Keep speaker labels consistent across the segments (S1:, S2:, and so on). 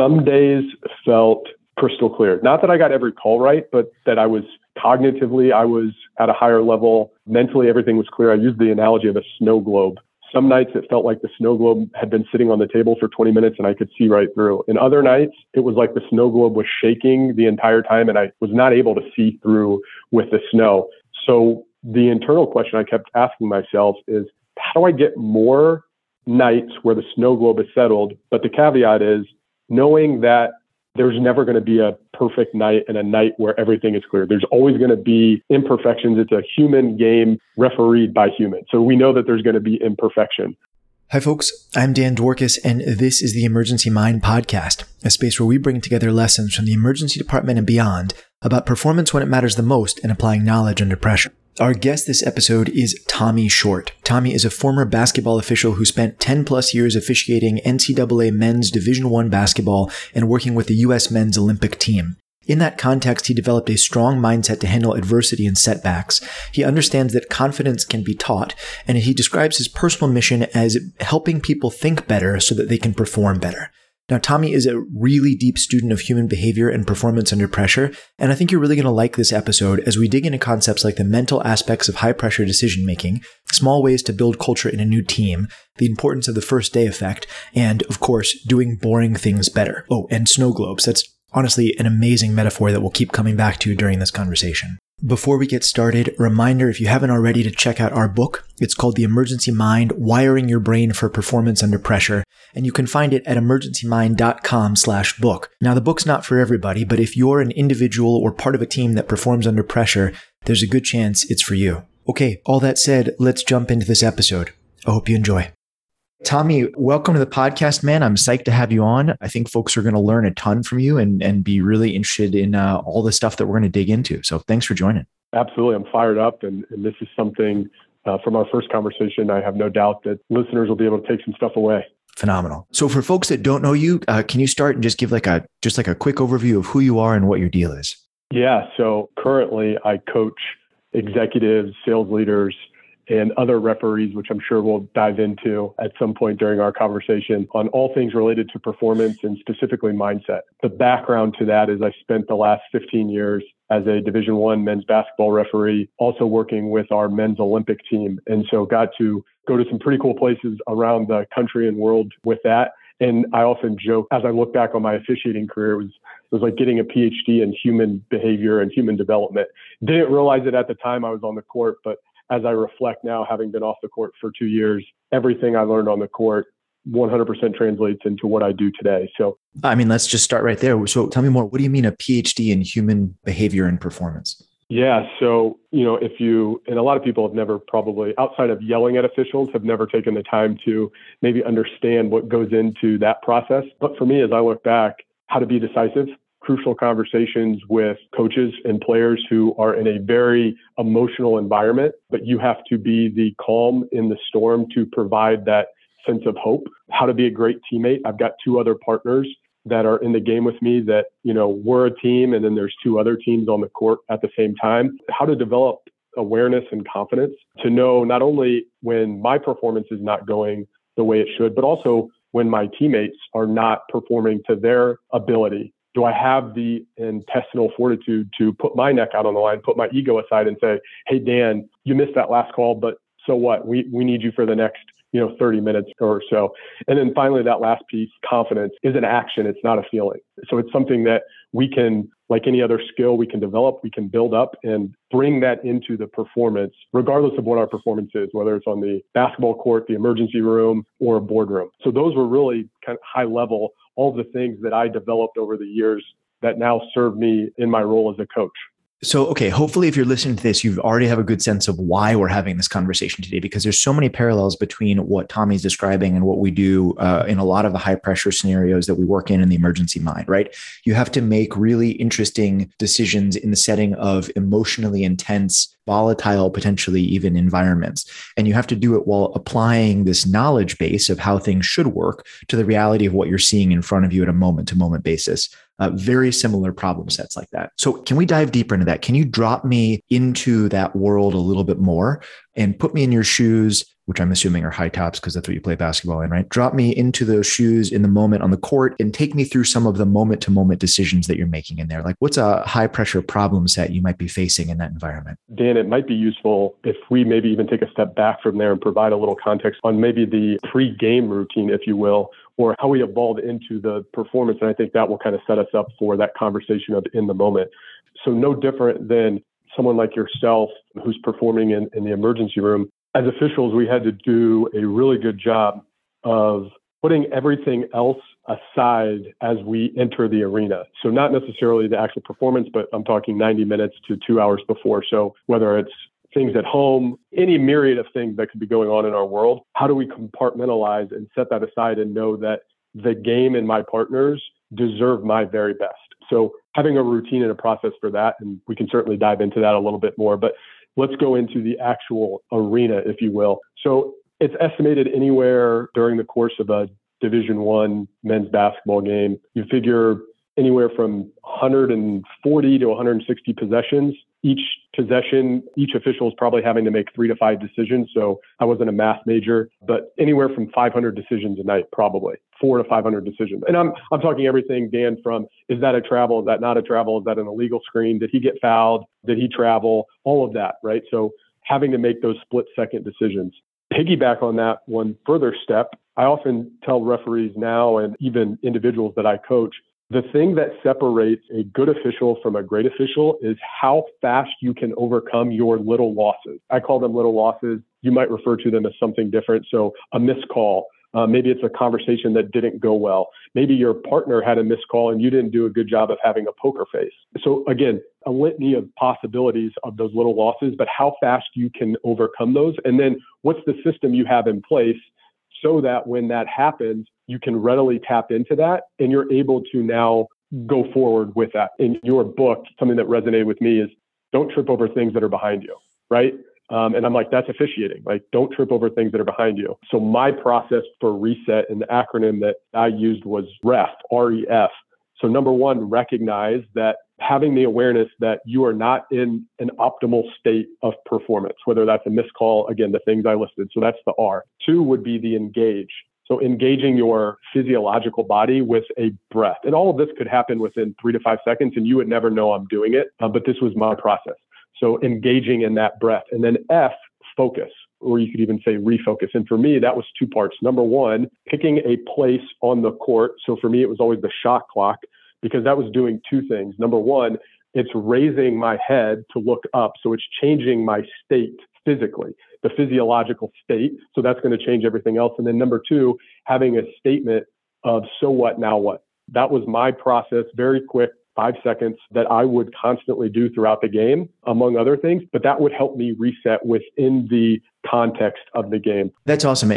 S1: some days felt crystal clear. Not that I got every call right, but that I was cognitively, I was at a higher level. Mentally, everything was clear. I used the analogy of a snow globe. Some nights it felt like the snow globe had been sitting on the table for 20 minutes and I could see right through. In other nights, it was like the snow globe was shaking the entire time and I was not able to see through with the snow. So the internal question I kept asking myself is how do I get more nights where the snow globe is settled? But the caveat is knowing that there's never going to be a perfect night and a night where everything is clear. There's always going to be imperfections. It's a human game refereed by humans. So we know that there's going to be imperfection.
S2: Hi, folks. I'm Dan Dworkis, and this is the Emergency Mind Podcast, a space where we bring together lessons from the emergency department and beyond about performance when it matters the most and applying knowledge under pressure. Our guest this episode is Tommy Short. Tommy is a former basketball official who spent 10 plus years officiating NCAA men's Division I basketball and working with the U.S. men's Olympic team. In that context, he developed a strong mindset to handle adversity and setbacks. He understands that confidence can be taught, and he describes his personal mission as helping people think better so that they can perform better. Now, Tommy is a really deep student of human behavior and performance under pressure, and I think you're really going to like this episode as we dig into concepts like the mental aspects of high pressure decision making, small ways to build culture in a new team, the importance of the first day effect, and, of course, doing boring things better. Oh, and snow globes. That's honestly an amazing metaphor that we'll keep coming back to during this conversation. Before we get started, reminder if you haven't already to check out our book. It's called The Emergency Mind, Wiring Your Brain for Performance Under Pressure, and you can find it at emergencymind.com slash book. Now, the book's not for everybody, but if you're an individual or part of a team that performs under pressure, there's a good chance it's for you. Okay, all that said, let's jump into this episode. I hope you enjoy. Tommy, welcome to the podcast, man. I'm psyched to have you on. I think folks are going to learn a ton from you and, and be really interested in uh, all the stuff that we're going to dig into. So thanks for joining.
S1: Absolutely. I'm fired up. And, and this is something uh, from our first conversation, I have no doubt that listeners will be able to take some stuff away.
S2: Phenomenal. So for folks that don't know you, uh, can you start and just give like a just like a quick overview of who you are and what your deal is?
S1: Yeah. So currently, I coach executives, sales leaders, and other referees, which I'm sure we'll dive into at some point during our conversation on all things related to performance and specifically mindset. The background to that is I spent the last 15 years as a division one men's basketball referee, also working with our men's Olympic team. And so got to go to some pretty cool places around the country and world with that. And I often joke as I look back on my officiating career, it was it was like getting a PhD in human behavior and human development. Didn't realize it at the time I was on the court, but as I reflect now, having been off the court for two years, everything I learned on the court 100% translates into what I do today. So,
S2: I mean, let's just start right there. So, tell me more. What do you mean a PhD in human behavior and performance?
S1: Yeah. So, you know, if you, and a lot of people have never probably, outside of yelling at officials, have never taken the time to maybe understand what goes into that process. But for me, as I look back, how to be decisive, crucial conversations with coaches and players who are in a very emotional environment, but you have to be the calm in the storm to provide that sense of hope. How to be a great teammate. I've got two other partners that are in the game with me that, you know, we're a team and then there's two other teams on the court at the same time. How to develop awareness and confidence to know not only when my performance is not going the way it should, but also when my teammates are not performing to their ability do I have the intestinal fortitude to put my neck out on the line, put my ego aside and say, Hey, Dan, you missed that last call, but so what? We, we need you for the next, you know, 30 minutes or so. And then finally, that last piece, confidence is an action. It's not a feeling. So it's something that we can, like any other skill, we can develop, we can build up and bring that into the performance, regardless of what our performance is, whether it's on the basketball court, the emergency room, or a boardroom. So those were really kind of high level all the things that I developed over the years that now serve me in my role as a coach.
S2: So, okay, hopefully, if you're listening to this, you've already have a good sense of why we're having this conversation today, because there's so many parallels between what Tommy's describing and what we do uh, in a lot of the high pressure scenarios that we work in in the emergency mind, right? You have to make really interesting decisions in the setting of emotionally intense, volatile, potentially even environments. And you have to do it while applying this knowledge base of how things should work to the reality of what you're seeing in front of you at a moment to moment basis uh, very similar problem sets like that. So, can we dive deeper into that? Can you drop me into that world a little bit more and put me in your shoes? which I'm assuming are high tops because that's what you play basketball in, right? Drop me into those shoes in the moment on the court and take me through some of the moment to moment decisions that you're making in there. Like, what's a high pressure problem set you might be facing in that environment?
S1: Dan, it might be useful if we maybe even take a step back from there and provide a little context on maybe the pre game routine, if you will, or how we evolved into the performance. And I think that will kind of set us up for that conversation of in the moment. So, no different than someone like yourself who's performing in, in the emergency room. As officials, we had to do a really good job of putting everything else aside as we enter the arena. So, not necessarily the actual performance, but I'm talking 90 minutes to two hours before. So, whether it's things at home, any myriad of things that could be going on in our world, how do we compartmentalize and set that aside and know that the game and my partners deserve my very best? So, having a routine and a process for that, and we can certainly dive into that a little bit more, but let's go into the actual arena, if you will. So, it's estimated anywhere during the course of a Division One men's basketball game. You figure anywhere from 140 to 160 possessions. Each possession, each official is probably having to make three to five decisions. So I wasn't a math major, but anywhere from 500 decisions a night, probably four to 500 decisions. And I'm I'm talking everything, Dan, from is that a travel? Is that not a travel? Is that an illegal screen? Did he get fouled? Did he travel? All of that, right? So having to make those split second decisions. Piggyback on that one further step, I often tell referees now and even individuals that I coach the thing that separates a good official from a great official is how fast you can overcome your little losses. I call them little losses. You might refer to them as something different. So a missed call. Uh, maybe it's a conversation that didn't go well. Maybe your partner had a missed call and you didn't do a good job of having a poker face. So again, a litany of possibilities of those little losses, but how fast you can overcome those. And then what's the system you have in place so that when that happens, you can readily tap into that and you're able to now go forward with that. In your book, something that resonated with me is don't trip over things that are behind you, right? Um, and I'm like, that's officiating. Like, don't trip over things that are behind you. So my process for reset and the acronym that I used was REF, R-E-F. So number one, recognize that having the awareness that you are not in an optimal state of performance, whether that's a missed call, again, the things I listed. So that's the R. Two would be the engage. So engaging your physiological body with a breath. And all of this could happen within three to five seconds, and you would never know I'm doing it. Uh, but this was my process. So engaging in that breath. And then F, focus, or you could even say refocus. And for me, that was two parts. Number one, picking a place on the court. So for me, it was always the shot clock because that was doing two things. Number one, it's raising my head to look up. So it's changing my state physically, the physiological state. So that's going to change everything else. And then number two, having a statement of so what, now what. That was my process, very quick, five seconds that I would constantly do throughout the game, among other things. But that would help me reset within the context of the game.
S2: That's awesome.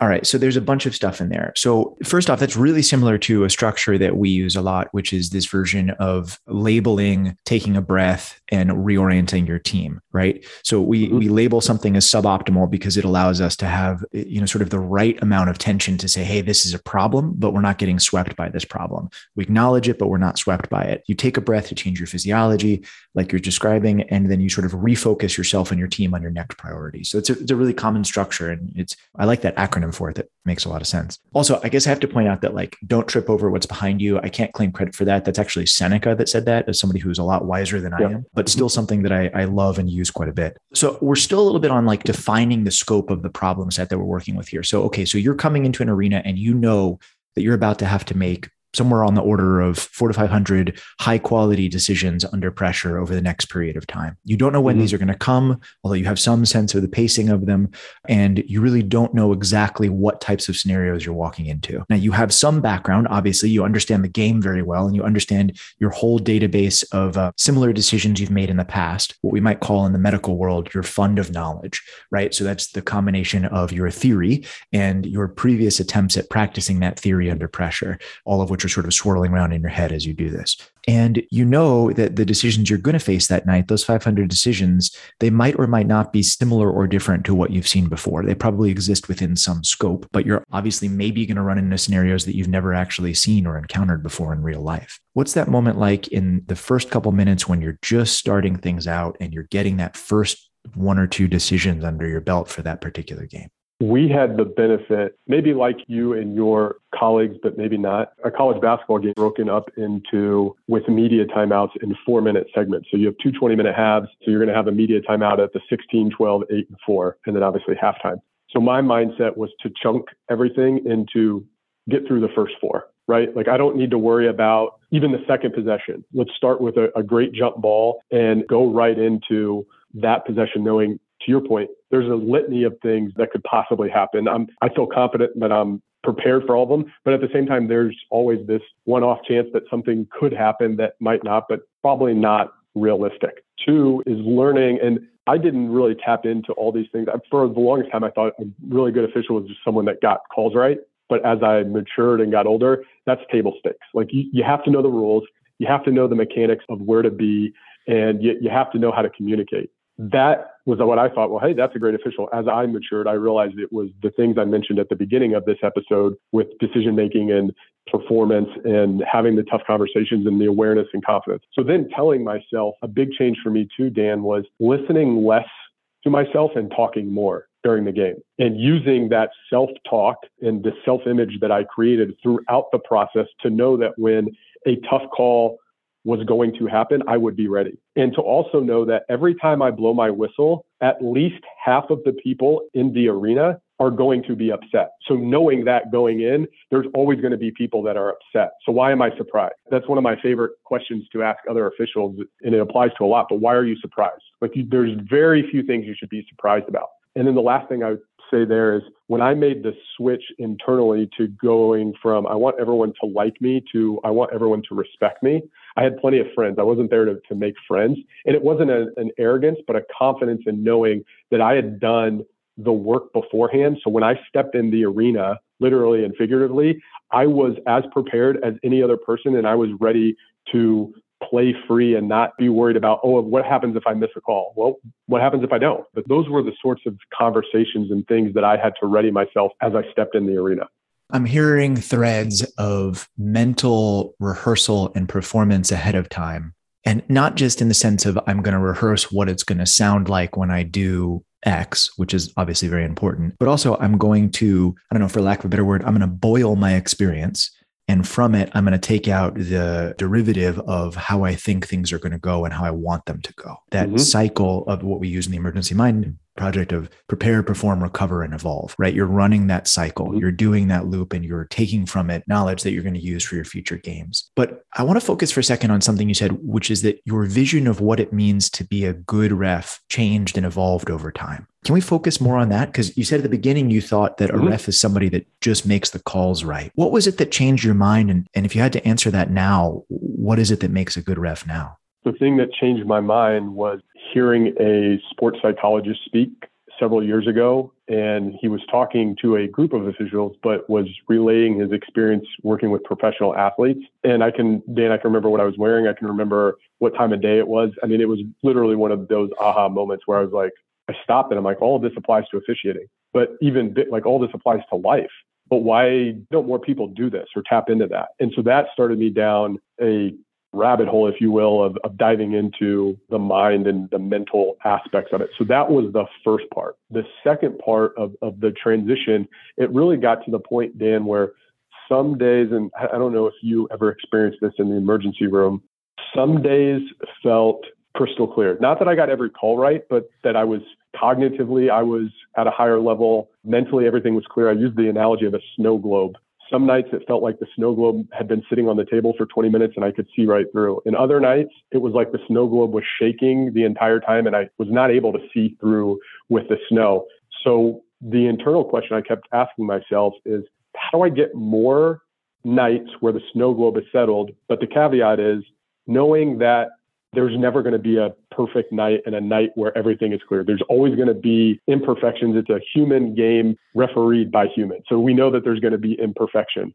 S2: All right. So there's a bunch of stuff in there. So, first off, that's really similar to a structure that we use a lot, which is this version of labeling, taking a breath, and reorienting your team, right? So, we, mm-hmm. we label something as suboptimal because it allows us to have, you know, sort of the right amount of tension to say, hey, this is a problem, but we're not getting swept by this problem. We acknowledge it, but we're not swept by it. You take a breath to change your physiology, like you're describing, and then you sort of refocus yourself and your team on your next priority. So, it's a, it's a really common structure and it's i like that acronym for it. That makes a lot of sense. Also i guess i have to point out that like don't trip over what's behind you. I can't claim credit for that. That's actually seneca that said that as somebody who's a lot wiser than yeah. i am but still something that I, I love and use quite a bit. So we're still a little bit on like defining the scope of the problem set that we're working with here. So okay so you're coming into an arena and you know that you're about to have to make somewhere on the order of four to 500 high quality decisions under pressure over the next period of time. You don't know when mm-hmm. these are going to come, although you have some sense of the pacing of them. And you really don't know exactly what types of scenarios you're walking into. Now, you have some background. Obviously, you understand the game very well and you understand your whole database of uh, similar decisions you've made in the past, what we might call in the medical world your fund of knowledge, right? So that's the combination of your theory and your previous attempts at practicing that theory under pressure, all of which which are sort of swirling around in your head as you do this. And you know that the decisions you're going to face that night, those 500 decisions, they might or might not be similar or different to what you've seen before. They probably exist within some scope, but you're obviously maybe going to run into scenarios that you've never actually seen or encountered before in real life. What's that moment like in the first couple minutes when you're just starting things out and you're getting that first one or two decisions under your belt for that particular game?
S1: We had the benefit, maybe like you and your colleagues, but maybe not. A college basketball game broken up into with media timeouts in four minute segments. So you have two 20 minute halves. So you're going to have a media timeout at the 16, 12, 8, and 4, and then obviously halftime. So my mindset was to chunk everything into get through the first four, right? Like I don't need to worry about even the second possession. Let's start with a, a great jump ball and go right into that possession, knowing to your point, there's a litany of things that could possibly happen. I'm, I feel confident that I'm prepared for all of them, but at the same time, there's always this one-off chance that something could happen that might not, but probably not realistic. Two is learning, and I didn't really tap into all these things. For the longest time, I thought a really good official was just someone that got calls right. But as I matured and got older, that's table stakes. Like you, you have to know the rules, you have to know the mechanics of where to be, and you, you have to know how to communicate that was what I thought, well, hey, that's a great official. As I matured, I realized it was the things I mentioned at the beginning of this episode with decision making and performance and having the tough conversations and the awareness and confidence. So then telling myself a big change for me too, Dan, was listening less to myself and talking more during the game and using that self talk and the self image that I created throughout the process to know that when a tough call was going to happen, I would be ready. And to also know that every time I blow my whistle, at least half of the people in the arena are going to be upset. So knowing that going in, there's always going to be people that are upset. So why am I surprised? That's one of my favorite questions to ask other officials, and it applies to a lot. But why are you surprised? Like you, there's very few things you should be surprised about. And then the last thing I say there is when I made the switch internally to going from I want everyone to like me to I want everyone to respect me, I had plenty of friends. I wasn't there to, to make friends. And it wasn't a, an arrogance, but a confidence in knowing that I had done the work beforehand. So when I stepped in the arena, literally and figuratively, I was as prepared as any other person and I was ready to play free and not be worried about, oh, what happens if I miss a call? Well, what happens if I don't? But those were the sorts of conversations and things that I had to ready myself as I stepped in the arena.
S2: I'm hearing threads of mental rehearsal and performance ahead of time. And not just in the sense of I'm going to rehearse what it's going to sound like when I do X, which is obviously very important, but also I'm going to, I don't know, for lack of a better word, I'm going to boil my experience and from it, I'm going to take out the derivative of how I think things are going to go and how I want them to go. That mm-hmm. cycle of what we use in the emergency mind project of prepare, perform, recover, and evolve, right? You're running that cycle, mm-hmm. you're doing that loop, and you're taking from it knowledge that you're going to use for your future games. But I want to focus for a second on something you said, which is that your vision of what it means to be a good ref changed and evolved over time. Can we focus more on that? Because you said at the beginning you thought that a mm-hmm. ref is somebody that just makes the calls right. What was it that changed your mind? And, and if you had to answer that now, what is it that makes a good ref now?
S1: The thing that changed my mind was hearing a sports psychologist speak several years ago. And he was talking to a group of officials, but was relaying his experience working with professional athletes. And I can, Dan, I can remember what I was wearing. I can remember what time of day it was. I mean, it was literally one of those aha moments where I was like, I stopped and I'm like, all of this applies to officiating, but even like all this applies to life. But why don't more people do this or tap into that? And so that started me down a rabbit hole, if you will, of, of diving into the mind and the mental aspects of it. So that was the first part. The second part of, of the transition, it really got to the point, Dan, where some days, and I don't know if you ever experienced this in the emergency room, some days felt crystal clear. Not that I got every call right, but that I was cognitively, I was at a higher level. Mentally, everything was clear. I used the analogy of a snow globe. Some nights it felt like the snow globe had been sitting on the table for 20 minutes and I could see right through. In other nights, it was like the snow globe was shaking the entire time and I was not able to see through with the snow. So the internal question I kept asking myself is how do I get more nights where the snow globe is settled? But the caveat is knowing that there's never going to be a perfect night and a night where everything is clear. There's always going to be imperfections. It's a human game refereed by humans. So we know that there's going to be imperfection.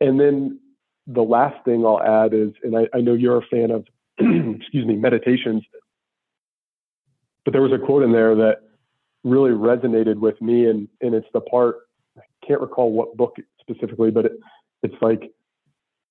S1: And then the last thing I'll add is, and I, I know you're a fan of, excuse me, meditations, but there was a quote in there that really resonated with me. And, and it's the part, I can't recall what book specifically, but it, it's like,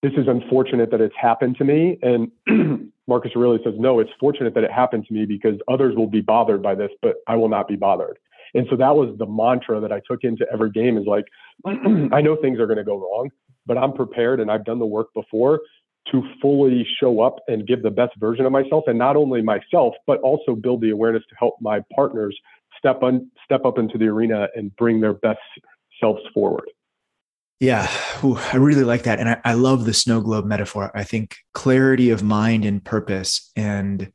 S1: this is unfortunate that it's happened to me. And Marcus Aurelius says, no, it's fortunate that it happened to me because others will be bothered by this, but I will not be bothered. And so that was the mantra that I took into every game is like, I know things are going to go wrong, but I'm prepared and I've done the work before to fully show up and give the best version of myself and not only myself, but also build the awareness to help my partners step on step up into the arena and bring their best selves forward.
S2: Yeah, Ooh, I really like that. And I, I love the snow globe metaphor. I think clarity of mind and purpose and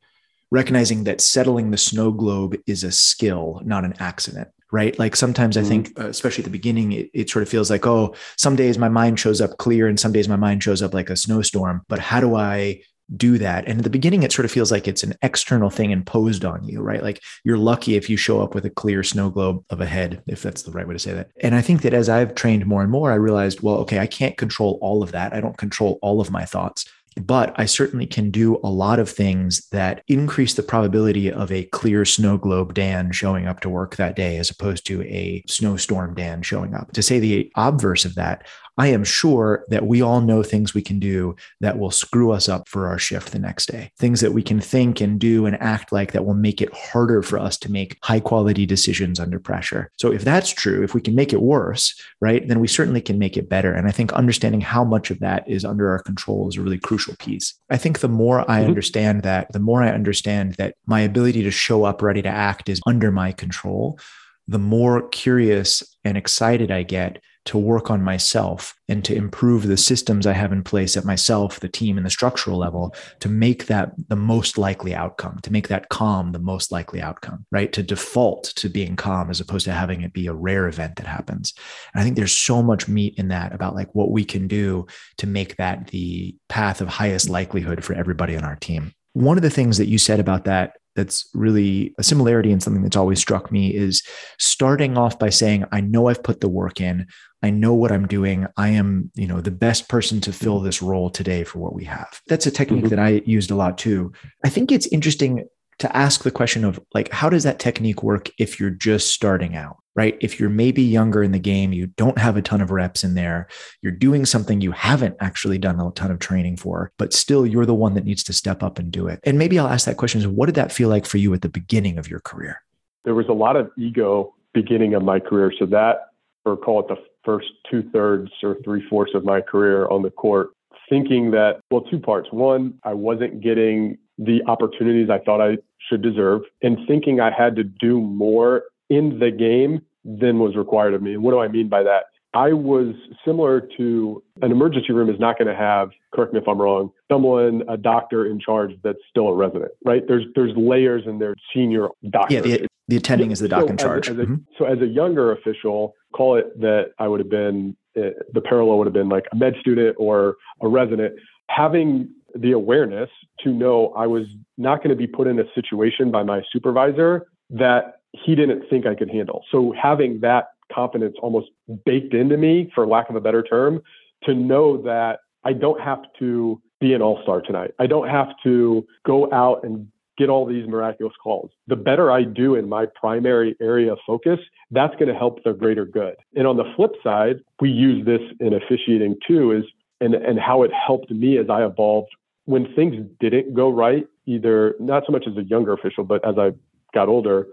S2: recognizing that settling the snow globe is a skill, not an accident. Right. Like sometimes mm-hmm. I think, uh, especially at the beginning, it, it sort of feels like, oh, some days my mind shows up clear and some days my mind shows up like a snowstorm. But how do I do that. And at the beginning, it sort of feels like it's an external thing imposed on you, right? Like you're lucky if you show up with a clear snow globe of a head, if that's the right way to say that. And I think that as I've trained more and more, I realized, well, okay, I can't control all of that. I don't control all of my thoughts but I certainly can do a lot of things that increase the probability of a clear snow globe Dan showing up to work that day as opposed to a snowstorm Dan showing up. To say the obverse of that, I am sure that we all know things we can do that will screw us up for our shift the next day. Things that we can think and do and act like that will make it harder for us to make high quality decisions under pressure. So if that's true, if we can make it worse, right, then we certainly can make it better. And I think understanding how much of that is under our control is a really crucial piece. I think the more I mm-hmm. understand that, the more I understand that my ability to show up ready to act is under my control, the more curious and excited I get to work on myself and to improve the systems I have in place at myself, the team, and the structural level to make that the most likely outcome, to make that calm the most likely outcome, right? To default to being calm as opposed to having it be a rare event that happens. And I think there's so much meat in that about like what we can do to make that the path of highest likelihood for everybody on our team. One of the things that you said about that that's really a similarity and something that's always struck me is starting off by saying, I know I've put the work in. I know what I'm doing. I am, you know, the best person to fill this role today for what we have. That's a technique mm-hmm. that I used a lot too. I think it's interesting to ask the question of like, how does that technique work if you're just starting out? right? If you're maybe younger in the game, you don't have a ton of reps in there, you're doing something you haven't actually done a ton of training for, but still you're the one that needs to step up and do it. And maybe I'll ask that question is what did that feel like for you at the beginning of your career?
S1: There was a lot of ego beginning of my career. So that, or call it the first two thirds or three fourths of my career on the court, thinking that, well, two parts. One, I wasn't getting the opportunities I thought I should deserve, and thinking I had to do more in the game than was required of me. And what do I mean by that? I was similar to an emergency room is not going to have, correct me if I'm wrong, someone, a doctor in charge that's still a resident, right? There's there's layers and there's senior doctor.
S2: Yeah, the, the attending is the doc so in charge.
S1: As, as mm-hmm. a, so as a younger official, call it that I would have been, uh, the parallel would have been like a med student or a resident, having the awareness to know I was not going to be put in a situation by my supervisor that he didn't think I could handle. So having that confidence almost baked into me, for lack of a better term, to know that I don't have to be an all star tonight. I don't have to go out and get all these miraculous calls. The better I do in my primary area of focus, that's going to help the greater good. And on the flip side, we use this in officiating too, is and, and how it helped me as I evolved when things didn't go right, either not so much as a younger official, but as I got older,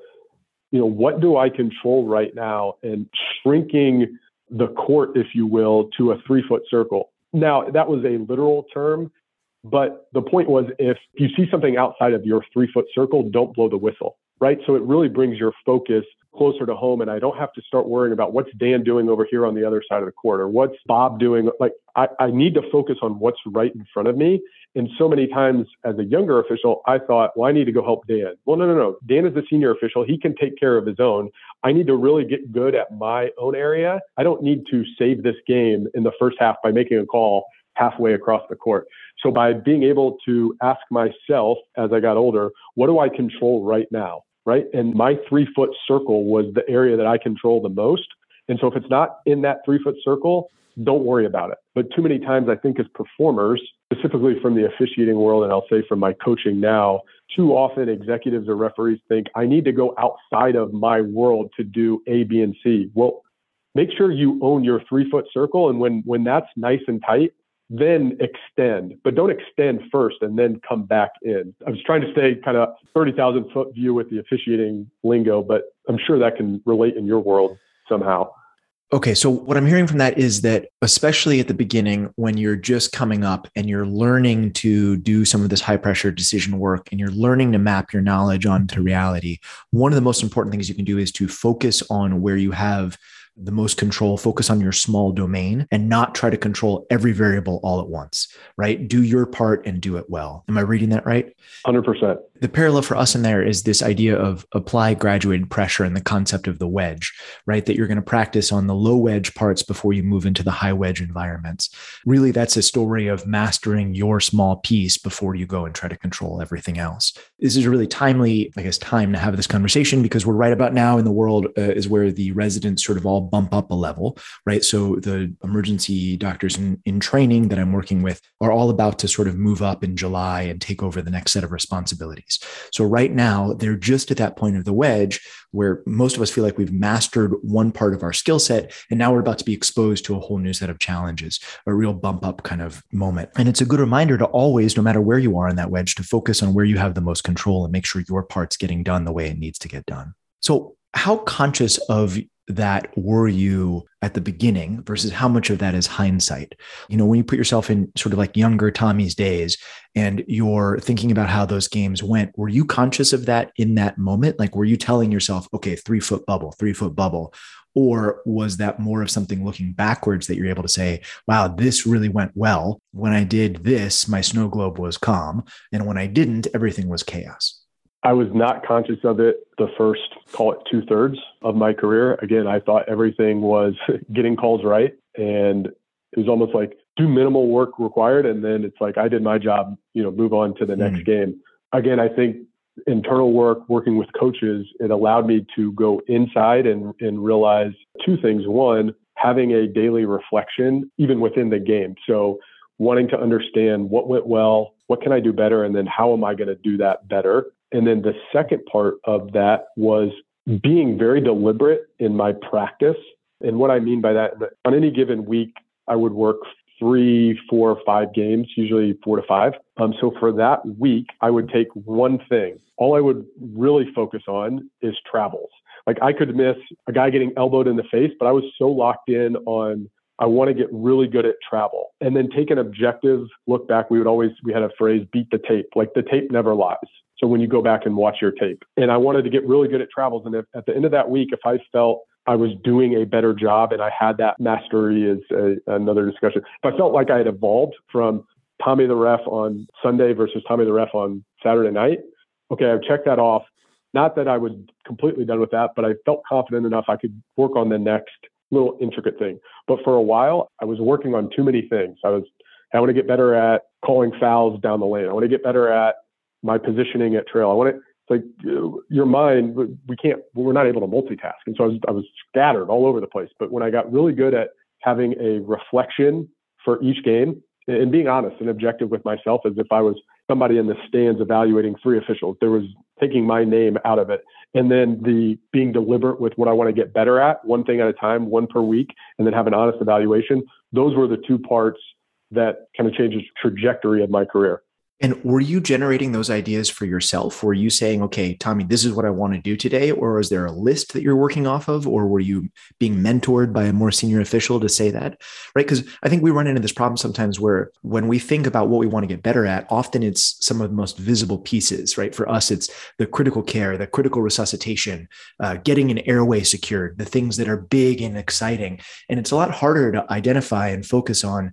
S1: you know, what do I control right now and shrinking the court, if you will, to a three foot circle. Now, that was a literal term, but the point was if you see something outside of your three foot circle, don't blow the whistle, right? So it really brings your focus closer to home and I don't have to start worrying about what's Dan doing over here on the other side of the court or what's Bob doing. Like I, I need to focus on what's right in front of me. And so many times as a younger official, I thought, well, I need to go help Dan. Well, no, no, no. Dan is the senior official. He can take care of his own. I need to really get good at my own area. I don't need to save this game in the first half by making a call halfway across the court. So by being able to ask myself as I got older, what do I control right now? Right? And my three foot circle was the area that I control the most. And so if it's not in that three foot circle, don't worry about it. But too many times, I think as performers, specifically from the officiating world, and I'll say from my coaching now, too often executives or referees think I need to go outside of my world to do A, B, and C. Well, make sure you own your three foot circle. And when, when that's nice and tight, then extend, but don't extend first and then come back in. I was trying to stay kind of 30,000 foot view with the officiating lingo, but I'm sure that can relate in your world somehow.
S2: Okay, so what I'm hearing from that is that, especially at the beginning, when you're just coming up and you're learning to do some of this high pressure decision work and you're learning to map your knowledge onto reality, one of the most important things you can do is to focus on where you have the most control, focus on your small domain and not try to control every variable all at once, right? Do your part and do it well. Am I reading that right?
S1: 100%.
S2: The parallel for us in there is this idea of apply graduated pressure and the concept of the wedge, right? That you're going to practice on the low wedge parts before you move into the high wedge environments. Really, that's a story of mastering your small piece before you go and try to control everything else. This is a really timely, I guess, time to have this conversation because we're right about now in the world uh, is where the residents sort of all bump up a level, right? So the emergency doctors in, in training that I'm working with are all about to sort of move up in July and take over the next set of responsibilities. So right now, they're just at that point of the wedge where most of us feel like we've mastered one part of our skill set. And now we're about to be exposed to a whole new set of challenges, a real bump up kind of moment. And it's a good reminder to always, no matter where you are in that wedge, to focus on where you have the most control and make sure your part's getting done the way it needs to get done. So, how conscious of that were you at the beginning versus how much of that is hindsight? You know, when you put yourself in sort of like younger Tommy's days and you're thinking about how those games went, were you conscious of that in that moment? Like, were you telling yourself, okay, three foot bubble, three foot bubble? Or was that more of something looking backwards that you're able to say, wow, this really went well. When I did this, my snow globe was calm. And when I didn't, everything was chaos.
S1: I was not conscious of it the first, call it two thirds of my career. Again, I thought everything was getting calls right. And it was almost like do minimal work required. And then it's like, I did my job, you know, move on to the next mm. game. Again, I think internal work, working with coaches, it allowed me to go inside and, and realize two things. One, having a daily reflection, even within the game. So wanting to understand what went well, what can I do better, and then how am I going to do that better? And then the second part of that was being very deliberate in my practice. And what I mean by that, on any given week, I would work three, four, five games, usually four to five. Um, so for that week, I would take one thing. All I would really focus on is travels. Like I could miss a guy getting elbowed in the face, but I was so locked in on I want to get really good at travel and then take an objective look back. We would always, we had a phrase, beat the tape. Like the tape never lies. So when you go back and watch your tape, and I wanted to get really good at travels. And if, at the end of that week, if I felt I was doing a better job and I had that mastery is a, another discussion. If I felt like I had evolved from Tommy the ref on Sunday versus Tommy the ref on Saturday night, okay, I've checked that off. Not that I was completely done with that, but I felt confident enough I could work on the next little intricate thing. But for a while, I was working on too many things. I was, I want to get better at calling fouls down the lane. I want to get better at my positioning at trail. I want to, it's like your mind, we can't, we're not able to multitask. And so I was, I was scattered all over the place. But when I got really good at having a reflection for each game and being honest and objective with myself as if I was somebody in the stands evaluating three officials, there was taking my name out of it. And then the being deliberate with what I want to get better at, one thing at a time, one per week, and then have an honest evaluation. Those were the two parts that kind of changed the trajectory of my career.
S2: And were you generating those ideas for yourself? Were you saying, okay, Tommy, this is what I want to do today? Or is there a list that you're working off of? Or were you being mentored by a more senior official to say that? Right. Because I think we run into this problem sometimes where when we think about what we want to get better at, often it's some of the most visible pieces, right? For us, it's the critical care, the critical resuscitation, uh, getting an airway secured, the things that are big and exciting. And it's a lot harder to identify and focus on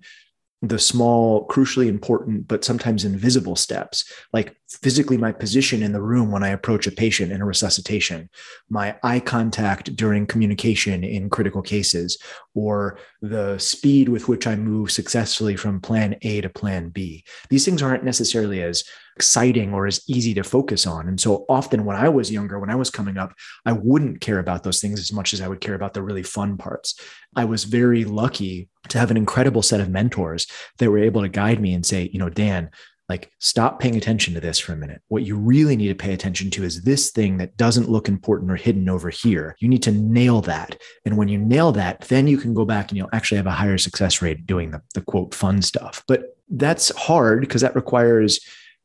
S2: the small, crucially important, but sometimes invisible steps, like physically my position in the room when I approach a patient in a resuscitation, my eye contact during communication in critical cases, or the speed with which I move successfully from plan A to plan B. These things aren't necessarily as exciting or as easy to focus on. And so often when I was younger, when I was coming up, I wouldn't care about those things as much as I would care about the really fun parts. I was very lucky to have an incredible set of mentors that were able to guide me and say, you know, Dan, like stop paying attention to this for a minute. What you really need to pay attention to is this thing that doesn't look important or hidden over here. You need to nail that. And when you nail that, then you can go back and you'll actually have a higher success rate doing the, the quote fun stuff. But that's hard because that requires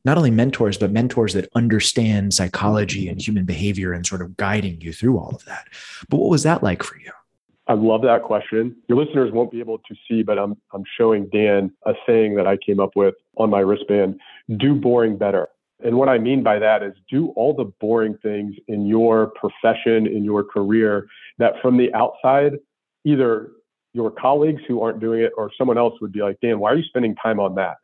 S2: not only mentors, but mentors that understand psychology and human behavior and sort of guiding you through all of that. But what was that like for you?
S1: I love that question. Your listeners won't be able to see, but I'm, I'm showing Dan a saying that I came up with on my wristband do boring better. And what I mean by that is do all the boring things in your profession, in your career, that from the outside, either your colleagues who aren't doing it or someone else would be like, Dan, why are you spending time on that?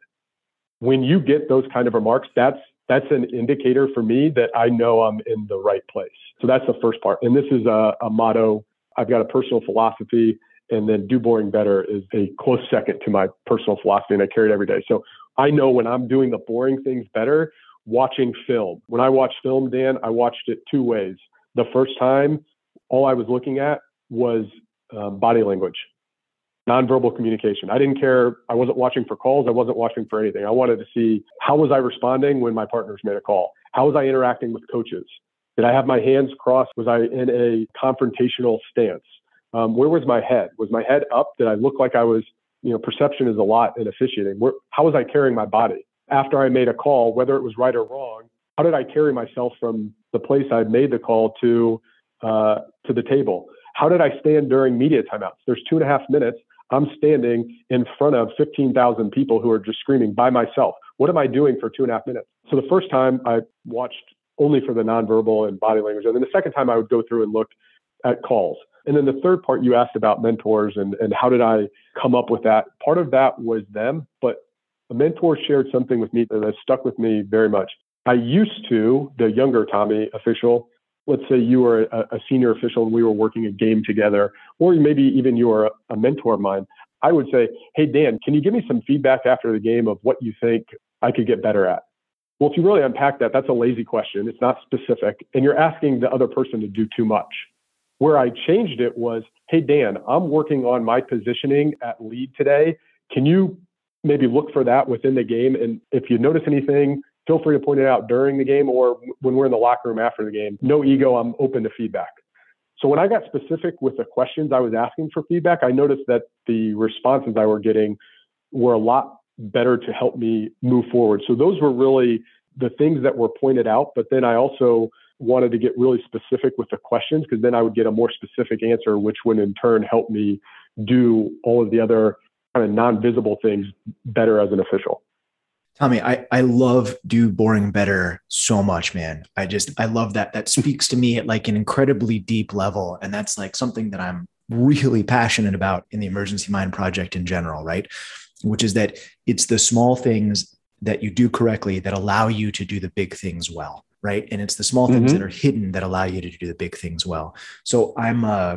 S1: When you get those kind of remarks, that's that's an indicator for me that I know I'm in the right place. So that's the first part. And this is a, a motto. I've got a personal philosophy, and then do boring better is a close second to my personal philosophy, and I carry it every day. So I know when I'm doing the boring things better, watching film. When I watch film, Dan, I watched it two ways. The first time, all I was looking at was um, body language nonverbal communication. I didn't care. I wasn't watching for calls. I wasn't watching for anything. I wanted to see how was I responding when my partners made a call? How was I interacting with coaches? Did I have my hands crossed? Was I in a confrontational stance? Um, where was my head? Was my head up? Did I look like I was, you know, perception is a lot in officiating. Where, how was I carrying my body? After I made a call, whether it was right or wrong, how did I carry myself from the place I made the call to uh, to the table? How did I stand during media timeouts? There's two and a half minutes. I'm standing in front of 15,000 people who are just screaming by myself. What am I doing for two and a half minutes? So the first time I watched only for the nonverbal and body language. And then the second time I would go through and look at calls. And then the third part you asked about mentors and, and how did I come up with that? Part of that was them, but a mentor shared something with me that stuck with me very much. I used to, the younger Tommy official, let's say you were a, a, senior official and we were working a game together, or maybe even you were a, a mentor of mine, I would say, Hey, Dan, can you give me some feedback after the game of what you think I could get better at? Well, if you really unpack that, that's a lazy question. It's not specific, and you're asking the other person to do too much. Where I changed it was, Hey, Dan, I'm working on my positioning at lead today. Can you maybe look for that within the game? And if you notice anything, feel free to point it out during the game or when we're in the locker room after the game. No ego, I'm open to feedback. So when I got specific with the questions I was asking for feedback, I noticed that the responses I were getting were a lot better to help me move forward. So those were really the things that were pointed out. But then I also wanted to get really specific with the questions because then I would get a more specific answer, which would in turn help me do all of the other kind of non-visible things better as an official.
S2: Tommy, I, I love do boring better so much, man. I just I love that. That speaks to me at like an incredibly deep level. And that's like something that I'm really passionate about in the emergency mind project in general, right? Which is that it's the small things that you do correctly that allow you to do the big things well right and it's the small things mm-hmm. that are hidden that allow you to do the big things well so i'm uh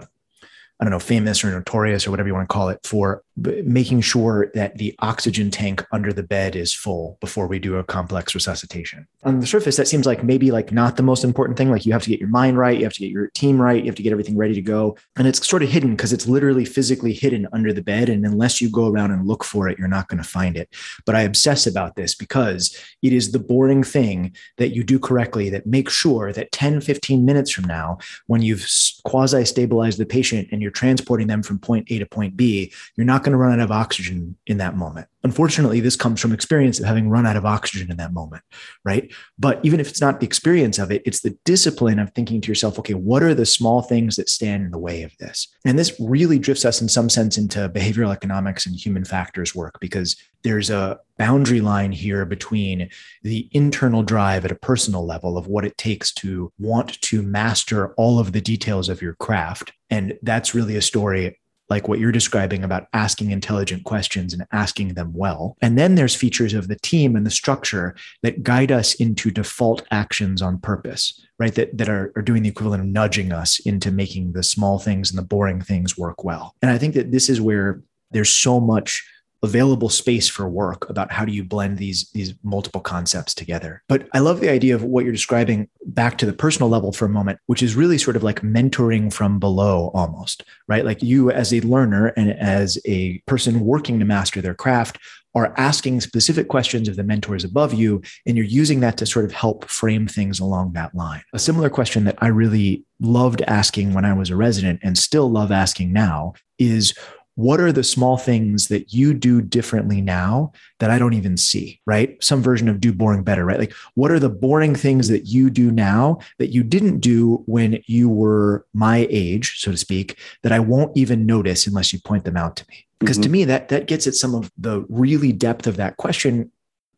S2: I don't know, famous or notorious or whatever you want to call it for making sure that the oxygen tank under the bed is full before we do a complex resuscitation. On the surface, that seems like maybe like not the most important thing. Like you have to get your mind right, you have to get your team right, you have to get everything ready to go. And it's sort of hidden because it's literally physically hidden under the bed. And unless you go around and look for it, you're not going to find it. But I obsess about this because it is the boring thing that you do correctly that makes sure that 10, 15 minutes from now, when you've quasi stabilized the patient and you're transporting them from point A to point B, you're not going to run out of oxygen in that moment. Unfortunately, this comes from experience of having run out of oxygen in that moment, right? But even if it's not the experience of it, it's the discipline of thinking to yourself, okay, what are the small things that stand in the way of this? And this really drifts us in some sense into behavioral economics and human factors work because there's a boundary line here between the internal drive at a personal level of what it takes to want to master all of the details of your craft. And that's really a story like what you're describing about asking intelligent questions and asking them well. And then there's features of the team and the structure that guide us into default actions on purpose, right? That, that are, are doing the equivalent of nudging us into making the small things and the boring things work well. And I think that this is where there's so much available space for work about how do you blend these these multiple concepts together. But I love the idea of what you're describing back to the personal level for a moment, which is really sort of like mentoring from below almost, right? Like you as a learner and as a person working to master their craft are asking specific questions of the mentors above you, and you're using that to sort of help frame things along that line. A similar question that I really loved asking when I was a resident and still love asking now is what are the small things that you do differently now that I don't even see, right? Some version of do boring better, right? Like, what are the boring things that you do now that you didn't do when you were my age, so to speak, that I won't even notice unless you point them out to me? because mm-hmm. to me that that gets at some of the really depth of that question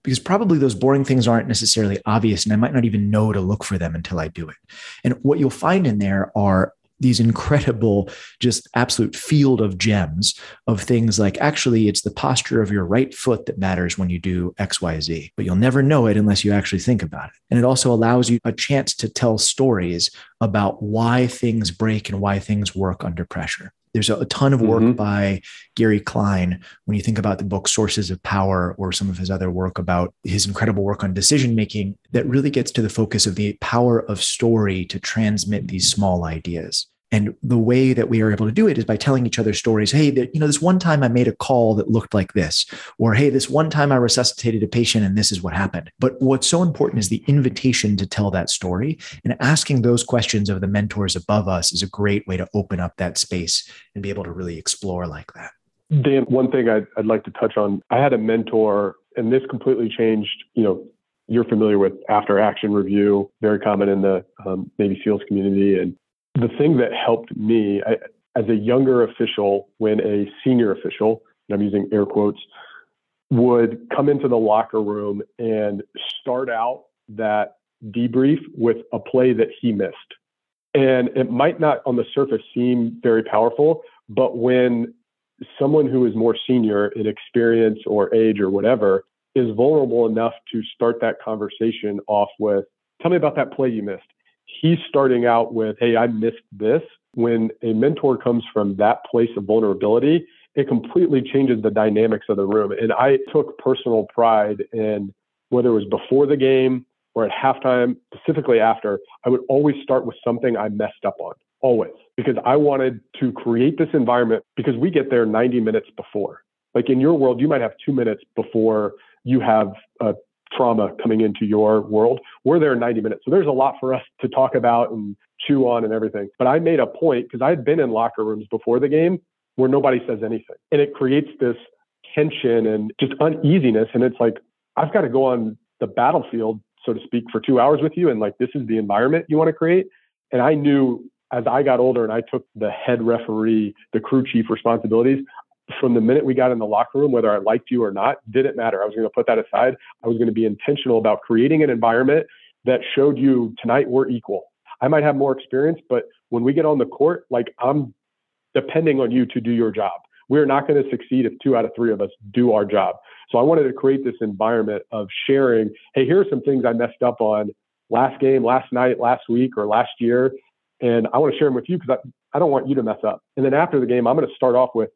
S2: because probably those boring things aren't necessarily obvious and I might not even know to look for them until I do it. And what you'll find in there are these incredible, just absolute field of gems of things like actually it's the posture of your right foot that matters when you do XYZ, but you'll never know it unless you actually think about it. And it also allows you a chance to tell stories about why things break and why things work under pressure. There's a, ton of work mm-hmm. by Gary Klein when you think about the book Sources of Power or some of his other work about his incredible work on decision making that really gets to the focus of the power of story to transmit these small ideas. And the way that we are able to do it is by telling each other stories. Hey, you know, this one time I made a call that looked like this, or hey, this one time I resuscitated a patient and this is what happened. But what's so important is the invitation to tell that story. And asking those questions of the mentors above us is a great way to open up that space and be able to really explore like that.
S1: Dan, one thing I'd, I'd like to touch on I had a mentor, and this completely changed, you know, you're familiar with after action review, very common in the um, Navy SEALs community. And the thing that helped me I, as a younger official, when a senior official, and I'm using air quotes, would come into the locker room and start out that debrief with a play that he missed. And it might not on the surface seem very powerful, but when someone who is more senior in experience or age or whatever is vulnerable enough to start that conversation off with, tell me about that play you missed he's starting out with, hey, I missed this. When a mentor comes from that place of vulnerability, it completely changes the dynamics of the room. And I took personal pride in whether it was before the game or at halftime, specifically after, I would always start with something I messed up on, always, because I wanted to create this environment because we get there 90 minutes before. Like in your world, you might have two minutes before you have a trauma coming into your world. We're there in 90 minutes. So there's a lot for us to talk about and chew on and everything. But I made a point because I had been in locker rooms before the game where nobody says anything. And it creates this tension and just uneasiness. And it's like, I've got to go on the battlefield, so to speak, for two hours with you. And like, this is the environment you want to create. And I knew as I got older and I took the head referee, the crew chief responsibilities, from the minute we got in the locker room, whether I liked you or not, didn't matter. I was going to put that aside. I was going to be intentional about creating an environment that showed you tonight we're equal. I might have more experience, but when we get on the court, like I'm depending on you to do your job. We're not going to succeed if two out of three of us do our job. So I wanted to create this environment of sharing, hey, here are some things I messed up on last game, last night, last week, or last year. And I want to share them with you because I, I don't want you to mess up. And then after the game, I'm going to start off with,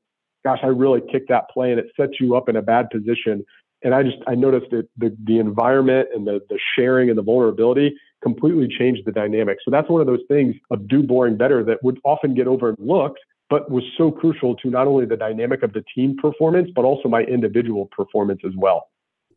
S1: gosh, I really kicked that play and it sets you up in a bad position. And I just I noticed that the the environment and the the sharing and the vulnerability completely changed the dynamic. So that's one of those things of do boring better that would often get overlooked, but was so crucial to not only the dynamic of the team performance, but also my individual performance as well.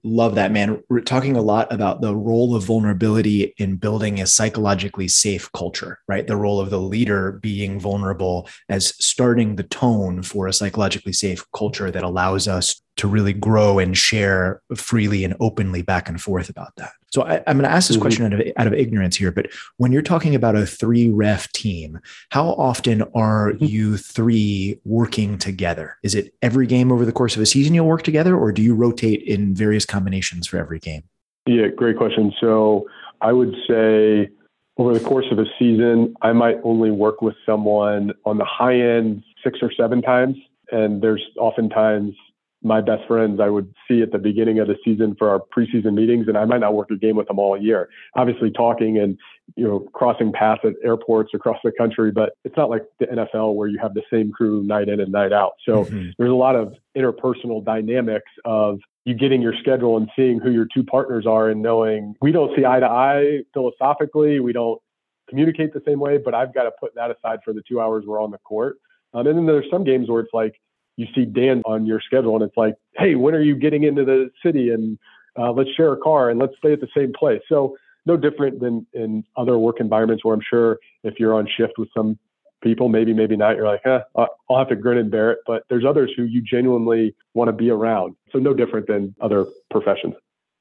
S2: Love that, man. We're talking a lot about the role of vulnerability in building a psychologically safe culture, right? The role of the leader being vulnerable as starting the tone for a psychologically safe culture that allows us to really grow and share freely and openly back and forth about that. So I, am going to ask this mm-hmm. question out of, out of ignorance here, but when you're talking about a three ref team, how often are mm-hmm. you three working together? Is it every game over the course of a season you'll work together, or do you rotate in various combinations for every game?
S1: Yeah, great question. So I would say over the course of a season, I might only work with someone on the high end six or seven times. And there's oftentimes my best friends I would see at the beginning of the season for our preseason meetings, and I might not work a game with them all year. Obviously, talking and you know crossing paths at airports across the country, but it's not like the NFL where you have the same crew night in and night out. So mm-hmm. there's a lot of interpersonal dynamics of you getting your schedule and seeing who your two partners are and knowing we don't see eye to eye philosophically, we don't communicate the same way, but I've got to put that aside for the two hours we're on the court. Um, and then there's some games where it's like you see Dan on your schedule and it's like, hey, when are you getting into the city and uh, let's share a car and let's stay at the same place. So no different than in other work environments where I'm sure if you're on shift with some people, maybe, maybe not, you're like, eh, I'll have to grin and bear it. But there's others who you genuinely want to be around. So no different than other professions.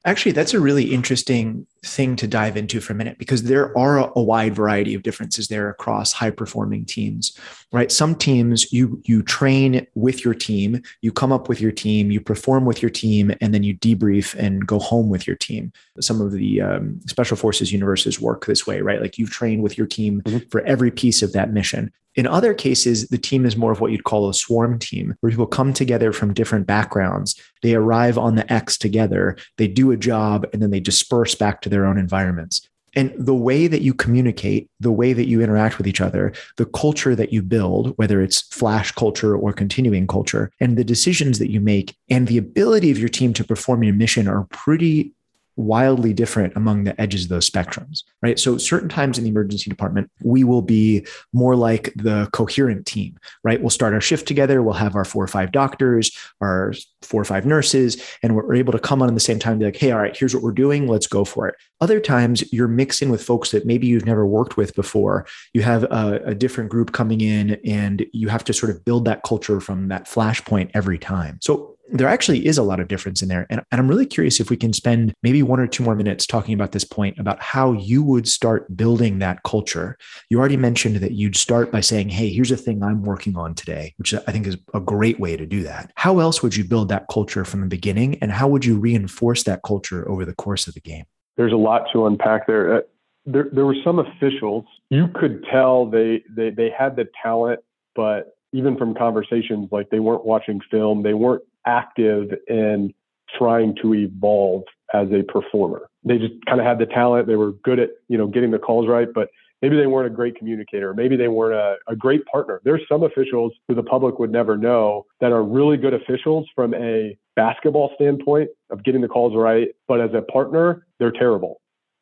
S2: Actually, that's a really interesting thing to dive into for a minute because there are a wide variety of differences there across high performing teams right? Some teams you you train with your team you come up with your team you perform with your team and then you debrief and go home with your team. Some of the um, special forces universes work this way right? Like you train with your team mm-hmm. for every piece of that mission in other cases, the team is more of what you'd call a swarm team, where people come together from different backgrounds. They arrive on the X together, they do a job, and then they disperse back to their own environments. And the way that you communicate, the way that you interact with each other, the culture that you build, whether it's flash culture or continuing culture, and the decisions that you make, and the ability of your team to perform your mission are pretty wildly different among the edges of those spectrums, right? So, certain times in the emergency department, we will be more like the coherent team, right? We'll start our shift together. We'll have our four or five doctors, our four or five nurses, and we're able to come on at the same time and be like, hey, all right, here's what we're doing. Let's go for it. Other times, you're mixing with folks that maybe you've never worked with before. You have a, a different group coming in, and you have to sort of build that culture from that flashpoint every time. So, there actually is a lot of difference in there. And, and, I'm really curious if we can spend maybe one or two more minutes talking about this point about how you would start building that culture. You already mentioned that you'd start by saying, Hey, here's a thing I'm working on today, which I think is a great way to do that. How else would you build that culture from the beginning? And how would you reinforce that culture over the course of the game?
S1: There's a lot to unpack there. Uh, there, there were some officials, you could tell they, they, they had the talent, but even from conversations, like they weren't watching film, they weren't active in trying to evolve as a performer. They just kind of had the talent. They were good at, you know, getting the calls right, but maybe they weren't a great communicator. Maybe they weren't a, a great partner. There's some officials who the public would never know that are really good officials from a basketball standpoint of getting the calls right, but as a partner, they're terrible.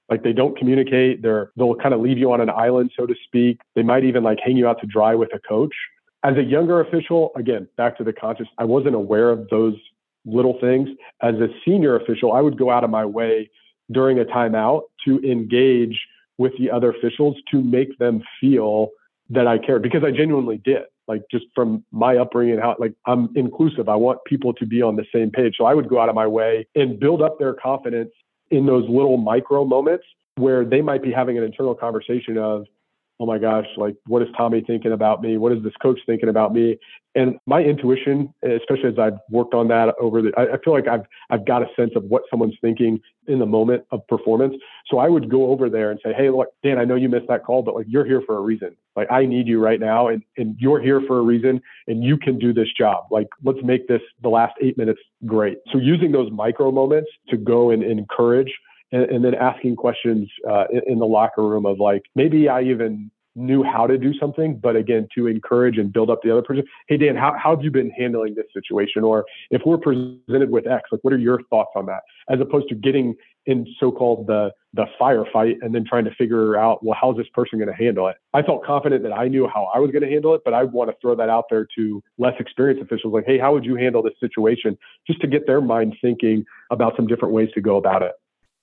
S1: Like they don't communicate. They're they'll kind of leave you on an island, so to speak. They might even like hang you out to dry with a coach. As a younger official, again, back to the conscious, I wasn't aware of those little things. As a senior official, I would go out of my way during a timeout to engage with the other officials to make them feel that I cared because I genuinely did. Like just from my upbringing, how like I'm inclusive. I want people to be on the same page. So I would go out of my way and build up their confidence in those little micro moments where they might be having an internal conversation of, oh my gosh, like what is Tommy thinking about me? What is this coach thinking about me? And my intuition, especially as I've worked on that over the, I, feel like I've I've got a sense of what someone's thinking in the moment of performance. So I would go over there and say, hey, look, Dan, I know you missed that call, but like you're here for a reason. Like I need you right now, and and you're here for a reason, and you can do this job. Like let's make this the last eight minutes great. So using those micro moments to go and, and encourage and, and then asking questions uh, in, in the locker room of like maybe I even knew how to do something, but again, to encourage and build up the other person. Hey, Dan, how, how have you been handling this situation? Or if we're presented with X, like, what are your thoughts on that? As opposed to getting in so-called the, the firefight and then trying to figure out, well, how's this person going to handle it? I felt confident that I knew how I was going to handle it, but I want to throw that out there to less experienced officials like, hey, how would you handle this situation? Just to get their mind thinking about some different ways to go about it.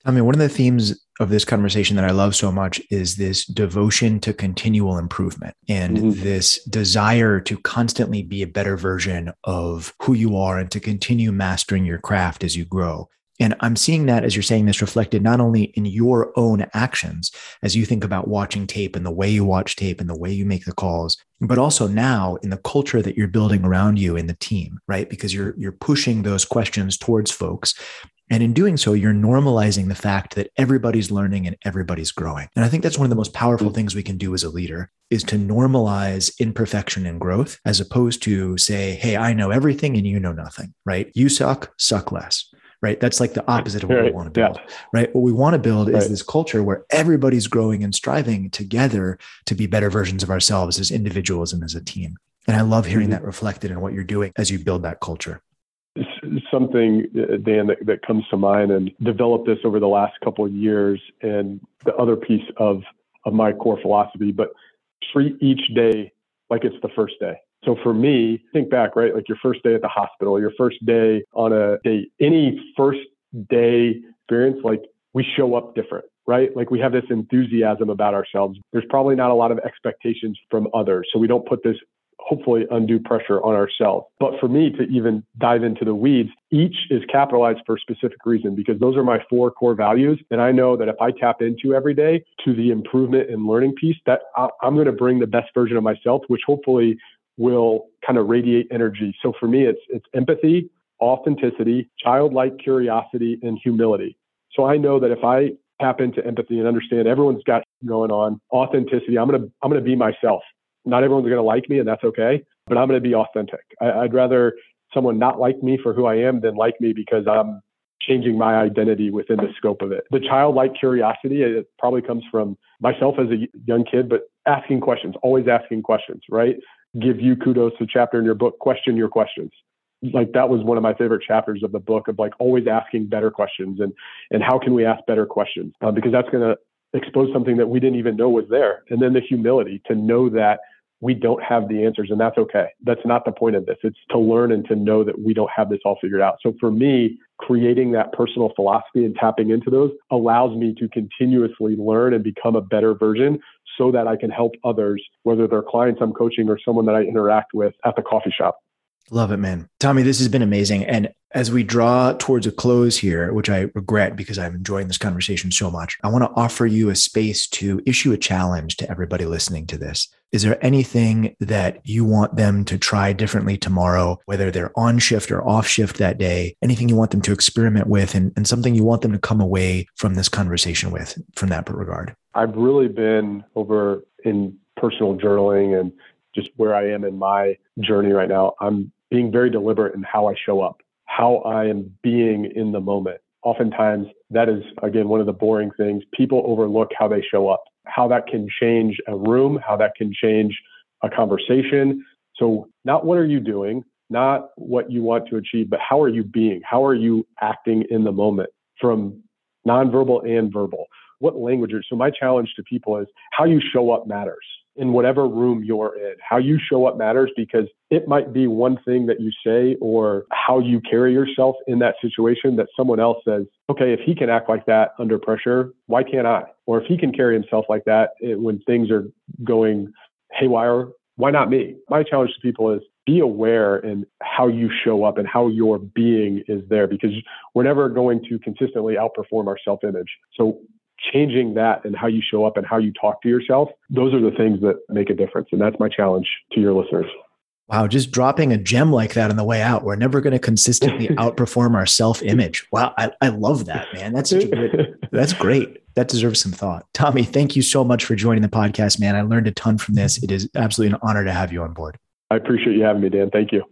S2: I mean, one of the themes of this conversation that I love so much is this devotion to continual improvement and mm-hmm. this desire to constantly be a better version of who you are and to continue mastering your craft as you grow. And I'm seeing that as you're saying this reflected not only in your own actions as you think about watching tape and the way you watch tape and the way you make the calls, but also now in the culture that you're building around you in the team, right? Because you're you're pushing those questions towards folks And in doing so, you're normalizing the fact that everybody's learning and everybody's growing. And I think that's one of the most powerful mm. things we can do as a leader is to normalize imperfection and growth as opposed to say, Hey, I know everything and you know nothing, right? You suck, suck less right? That's like the opposite of what right. we want to build, yeah. right? What we want to build right. is this culture where everybody's growing and striving together to be better versions of ourselves as individuals and as a team. And I love hearing mm-hmm. that reflected in what you're doing as you build that culture.
S1: Something, uh, Dan, that, that comes to mind and developed this over the last couple of years, and the other piece of of my core philosophy, but treat each day like it's the first day. So for me, think back, right? Like your first day at the hospital, your first day on a date, any first day experience, like we show up different, right? Like we have this enthusiasm about ourselves. There's probably not a lot of expectations from others. So we don't put this hopefully undue pressure on ourselves. But for me to even dive into the weeds, each is capitalized for a specific reason because those are my four core values. And I know that if I tap into every day to the improvement and learning piece, that I'm going to bring the best version of myself, which hopefully will kind of radiate energy. So for me, it's it's empathy, authenticity, childlike curiosity, and humility. So I know that if I tap into empathy and understand everyone's got going on, authenticity, I'm gonna I'm gonna be myself. Not everyone's gonna like me, and that's okay. But I'm gonna be authentic. I, I'd rather someone not like me for who I am than like me because I'm changing my identity within the scope of it. The childlike curiosity, it probably comes from myself as a young kid, but asking questions, always asking questions, right? give you kudos to chapter in your book, question your questions. Like that was one of my favorite chapters of the book of like always asking better questions and and how can we ask better questions uh, because that's going to expose something that we didn't even know was there. And then the humility to know that we don't have the answers and that's okay. That's not the point of this. It's to learn and to know that we don't have this all figured out. So for me, creating that personal philosophy and tapping into those allows me to continuously learn and become a better version so that I can help others, whether they're clients I'm coaching or someone that I interact with at the coffee shop.
S2: Love it, man. Tommy, this has been amazing. And as we draw towards a close here, which I regret because I'm enjoying this conversation so much, I want to offer you a space to issue a challenge to everybody listening to this. Is there anything that you want them to try differently tomorrow, whether they're on shift or off shift that day? Anything you want them to experiment with and, and something you want them to come away from this conversation with from that regard?
S1: I've really been over in personal journaling and just where I am in my journey right now. I'm being very deliberate in how I show up how I am being in the moment. Oftentimes, that is, again, one of the boring things. People overlook how they show up, how that can change a room, how that can change a conversation. So, not what are you doing, not what you want to achieve, but how are you being? How are you acting in the moment from nonverbal and verbal? What languages? So, my challenge to people is how you show up matters in whatever room you're in. How you show up matters because it might be one thing that you say or how you carry yourself in that situation that someone else says, okay, if he can act like that under pressure, why can't I? Or if he can carry himself like that eh, when things are going haywire, why not me? My challenge to people is be aware in how you show up and how your being is there because we're never going to consistently outperform our self image. So changing that and how you show up and how you talk to yourself, those are the things that make a difference. And that's my challenge to your listeners.
S2: Wow, just dropping a gem like that on the way out. We're never going to consistently outperform our self image. Wow, I, I love that, man. That's such a good, that's great. That deserves some thought. Tommy, thank you so much for joining the podcast, man. I learned a ton from this. It is absolutely an honor to have you on board.
S1: I appreciate you having me, Dan. Thank you.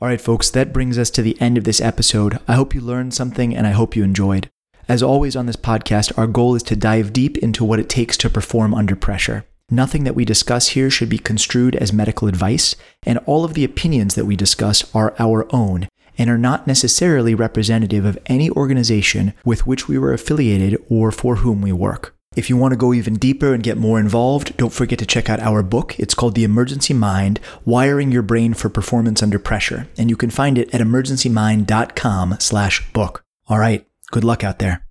S2: All right, folks, that brings us to the end of this episode. I hope you learned something and I hope you enjoyed. As always on this podcast, our goal is to dive deep into what it takes to perform under pressure. Nothing that we discuss here should be construed as medical advice, and all of the opinions that we discuss are our own and are not necessarily representative of any organization with which we were affiliated or for whom we work. If you want to go even deeper and get more involved, don't forget to check out our book. It's called The Emergency Mind: Wiring Your Brain for Performance Under Pressure, and you can find it at emergencymind.com/book. All right, Good luck out there.